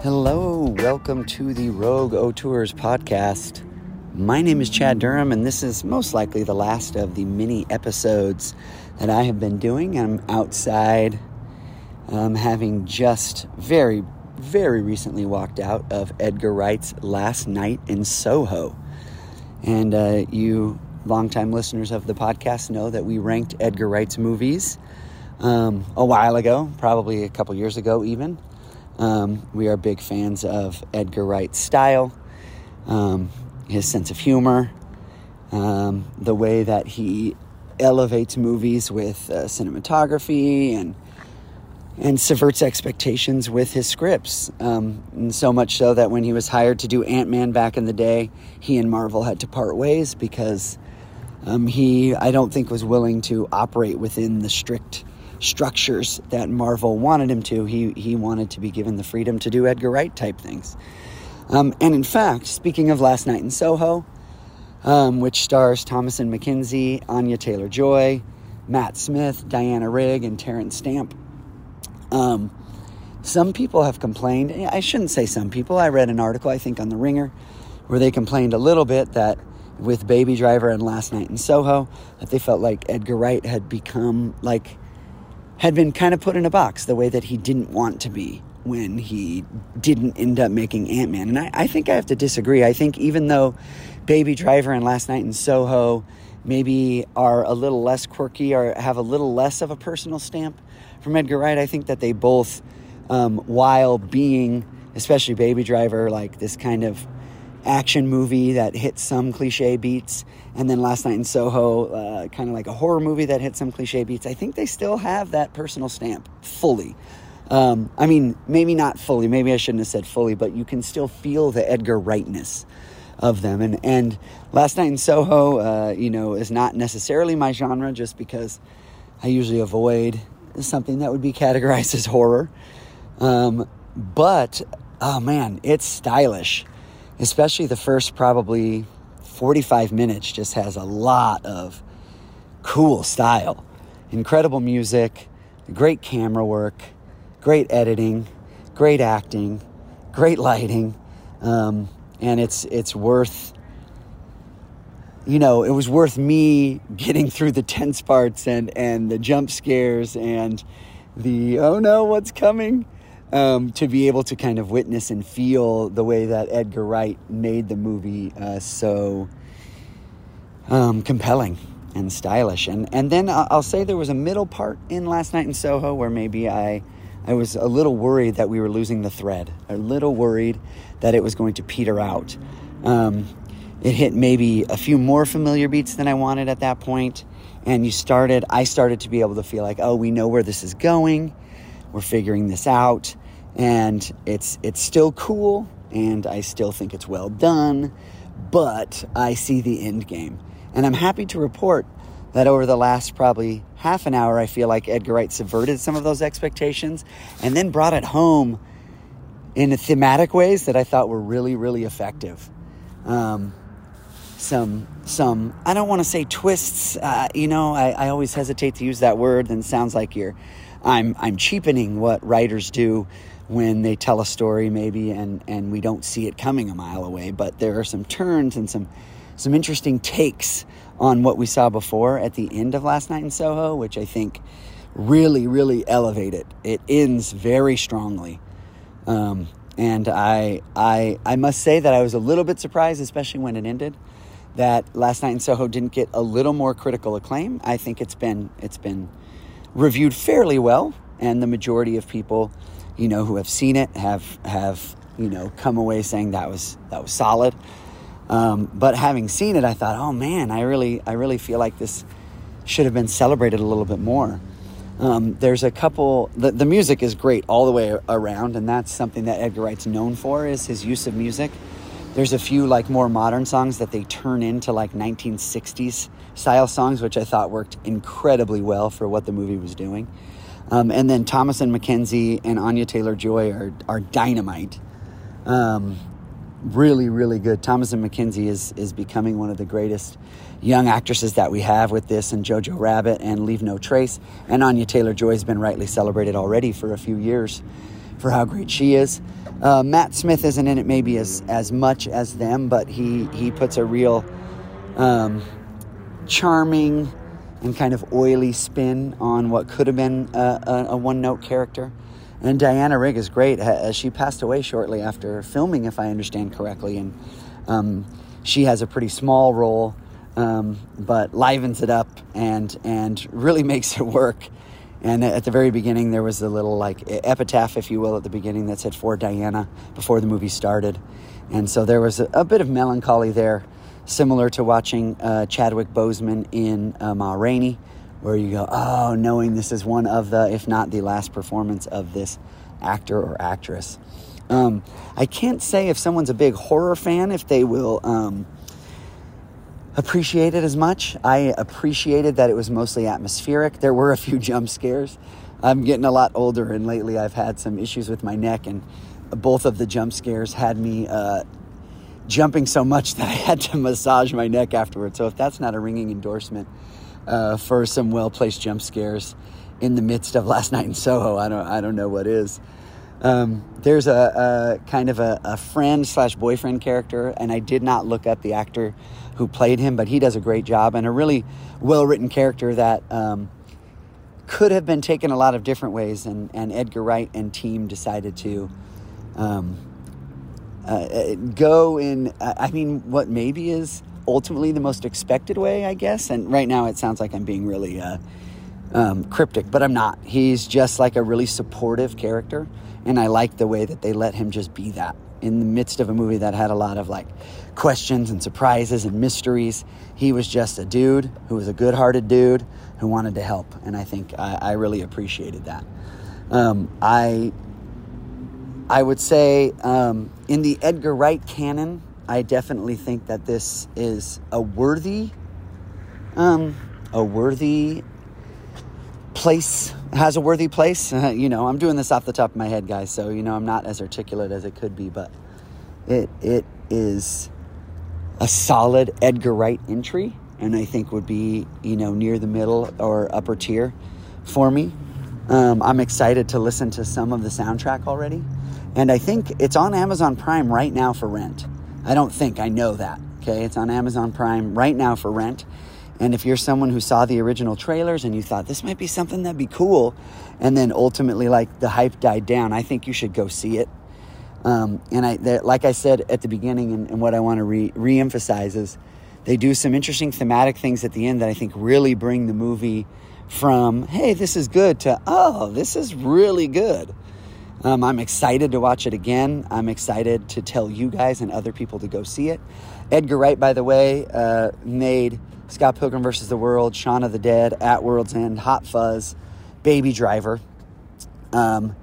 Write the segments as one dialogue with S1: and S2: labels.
S1: Hello, welcome to the Rogue O Tours podcast. My name is Chad Durham, and this is most likely the last of the mini episodes that I have been doing. I'm outside, um, having just very, very recently walked out of Edgar Wright's Last Night in Soho. And uh, you longtime listeners of the podcast know that we ranked Edgar Wright's movies um, a while ago, probably a couple years ago, even. Um, we are big fans of Edgar Wright's style, um, his sense of humor, um, the way that he elevates movies with uh, cinematography and and subverts expectations with his scripts. Um, and so much so that when he was hired to do Ant Man back in the day, he and Marvel had to part ways because um, he, I don't think, was willing to operate within the strict structures that Marvel wanted him to. He, he wanted to be given the freedom to do Edgar Wright type things. Um, and in fact, speaking of Last Night in Soho, um, which stars Thomasin McKenzie, Anya Taylor Joy, Matt Smith, Diana Rigg, and Terence Stamp. Um, some people have complained, I shouldn't say some people, I read an article, I think, on The Ringer, where they complained a little bit that with Baby Driver and Last Night in Soho, that they felt like Edgar Wright had become like had been kind of put in a box the way that he didn't want to be when he didn't end up making Ant Man. And I, I, think I have to disagree. I think even though Baby Driver and Last Night in Soho maybe are a little less quirky or have a little less of a personal stamp from Edgar Wright, I think that they both, um, while being, especially Baby Driver, like this kind of action movie that hits some cliche beats, and then Last Night in Soho, uh, kind of like a horror movie that hits some cliche beats. I think they still have that personal stamp fully. Um, I mean, maybe not fully. Maybe I shouldn't have said fully, but you can still feel the Edgar Wrightness of them. And and Last Night in Soho, uh, you know, is not necessarily my genre, just because I usually avoid something that would be categorized as horror. Um, but oh man, it's stylish especially the first probably 45 minutes just has a lot of cool style incredible music great camera work great editing great acting great lighting um, and it's it's worth you know it was worth me getting through the tense parts and and the jump scares and the oh no what's coming um, to be able to kind of witness and feel the way that Edgar Wright made the movie uh, so um, compelling and stylish. And and then I'll say there was a middle part in Last Night in Soho where maybe I I was a little worried that we were losing the thread, a little worried that it was going to peter out. Um, it hit maybe a few more familiar beats than I wanted at that point, and you started. I started to be able to feel like, oh, we know where this is going. We're figuring this out and it's it's still cool and I still think it's well done, but I see the end game. And I'm happy to report that over the last probably half an hour, I feel like Edgar Wright subverted some of those expectations and then brought it home in thematic ways that I thought were really, really effective. Um, some, some, I don't want to say twists. Uh, you know, I, I always hesitate to use that word, and sounds like you're, I'm, I'm cheapening what writers do when they tell a story maybe and, and we don't see it coming a mile away but there are some turns and some some interesting takes on what we saw before at the end of last night in soho which i think really really elevated. it ends very strongly um, and I, I i must say that i was a little bit surprised especially when it ended that last night in soho didn't get a little more critical acclaim i think it's been it's been reviewed fairly well and the majority of people you know, who have seen it have have you know come away saying that was that was solid. Um, but having seen it, I thought, oh man, I really I really feel like this should have been celebrated a little bit more. Um, there's a couple. The, the music is great all the way around, and that's something that Edgar Wright's known for is his use of music. There's a few like more modern songs that they turn into like 1960s style songs, which I thought worked incredibly well for what the movie was doing. Um, and then Thomasin McKenzie and Anya Taylor Joy are, are dynamite. Um, really, really good. Thomasin McKenzie is is becoming one of the greatest young actresses that we have with this, and Jojo Rabbit and Leave No Trace, and Anya Taylor Joy has been rightly celebrated already for a few years for how great she is. Uh, Matt Smith isn't in it maybe as as much as them, but he he puts a real um, charming and kind of oily spin on what could have been a, a, a one note character. And Diana Rigg is great. She passed away shortly after filming, if I understand correctly, and um, she has a pretty small role, um, but livens it up and and really makes it work. And at the very beginning, there was a little like epitaph, if you will, at the beginning that said for Diana before the movie started, and so there was a, a bit of melancholy there, similar to watching uh, Chadwick Boseman in uh, Ma Rainey where you go, oh, knowing this is one of the, if not the last performance of this actor or actress. Um, I can't say if someone's a big horror fan if they will um, appreciate it as much. I appreciated that it was mostly atmospheric. There were a few jump scares. I'm getting a lot older, and lately I've had some issues with my neck, and both of the jump scares had me uh, jumping so much that I had to massage my neck afterwards. So if that's not a ringing endorsement, uh, for some well placed jump scares in the midst of last night in Soho. I don't I don't know what is. Um, there's a, a, kind of a, a friend slash boyfriend character, and I did not look up the actor who played him, but he does a great job and a really well written character that um, could have been taken a lot of different ways. And, and Edgar Wright and team decided to um, uh, go in, I mean, what maybe is ultimately the most expected way, I guess. And right now it sounds like I'm being really uh, um, cryptic, but I'm not. He's just like a really supportive character. And I like the way that they let him just be that in the midst of a movie that had a lot of like questions and surprises and mysteries. He was just a dude who was a good hearted dude who wanted to help. And I think I, I really appreciated that. Um, I I would say um, in the Edgar Wright canon, I definitely think that this is a worthy, um, a worthy place has a worthy place. You know, I'm doing this off the top of my head, guys, so you know I'm not as articulate as it could be, but it it is a solid Edgar Wright entry, and I think would be you know near the middle or upper tier for me. Um, I'm excited to listen to some of the soundtrack already, and I think it's on Amazon Prime right now for rent. I don't think, I know that. Okay, it's on Amazon Prime right now for rent. And if you're someone who saw the original trailers and you thought this might be something that'd be cool, and then ultimately like the hype died down, I think you should go see it. Um, and I, like I said at the beginning, and, and what I want to re- reemphasize is they do some interesting thematic things at the end that I think really bring the movie from hey, this is good to oh, this is really good. Um, I'm excited to watch it again. I'm excited to tell you guys and other people to go see it. Edgar Wright, by the way, uh, made Scott Pilgrim vs. the World, Shaun of the Dead, At World's End, Hot Fuzz, Baby Driver, um,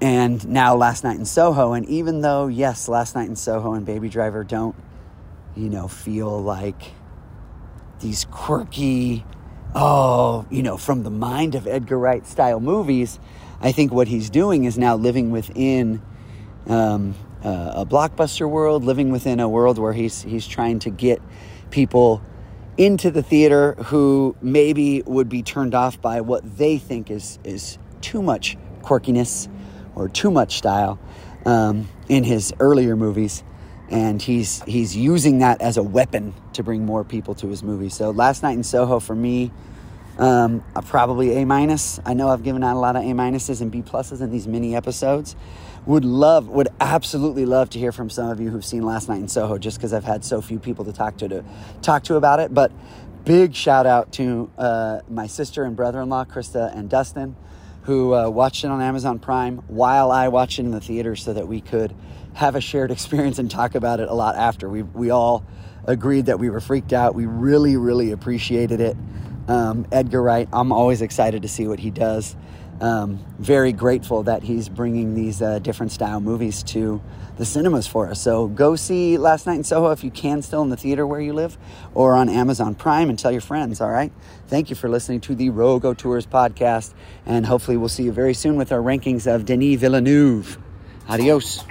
S1: and now Last Night in Soho. And even though, yes, Last Night in Soho and Baby Driver don't, you know, feel like these quirky, oh, you know, from the mind of Edgar Wright style movies, I think what he's doing is now living within um, uh, a blockbuster world, living within a world where he's he's trying to get people into the theater who maybe would be turned off by what they think is is too much quirkiness or too much style um, in his earlier movies, and he's he's using that as a weapon to bring more people to his movie. So last night in Soho for me um, probably A minus. I know I've given out a lot of A minuses and B pluses in these mini episodes. Would love, would absolutely love to hear from some of you who've seen Last Night in Soho, just because I've had so few people to talk to to talk to about it. But big shout out to uh, my sister and brother-in-law, Krista and Dustin, who uh, watched it on Amazon Prime while I watched it in the theater, so that we could have a shared experience and talk about it a lot after. We we all agreed that we were freaked out. We really, really appreciated it um, Edgar Wright. I'm always excited to see what he does. Um, very grateful that he's bringing these uh, different style movies to the cinemas for us. So go see Last Night in Soho if you can, still in the theater where you live, or on Amazon Prime, and tell your friends. All right. Thank you for listening to the Rogue Tours podcast, and hopefully we'll see you very soon with our rankings of Denis Villeneuve. Adios.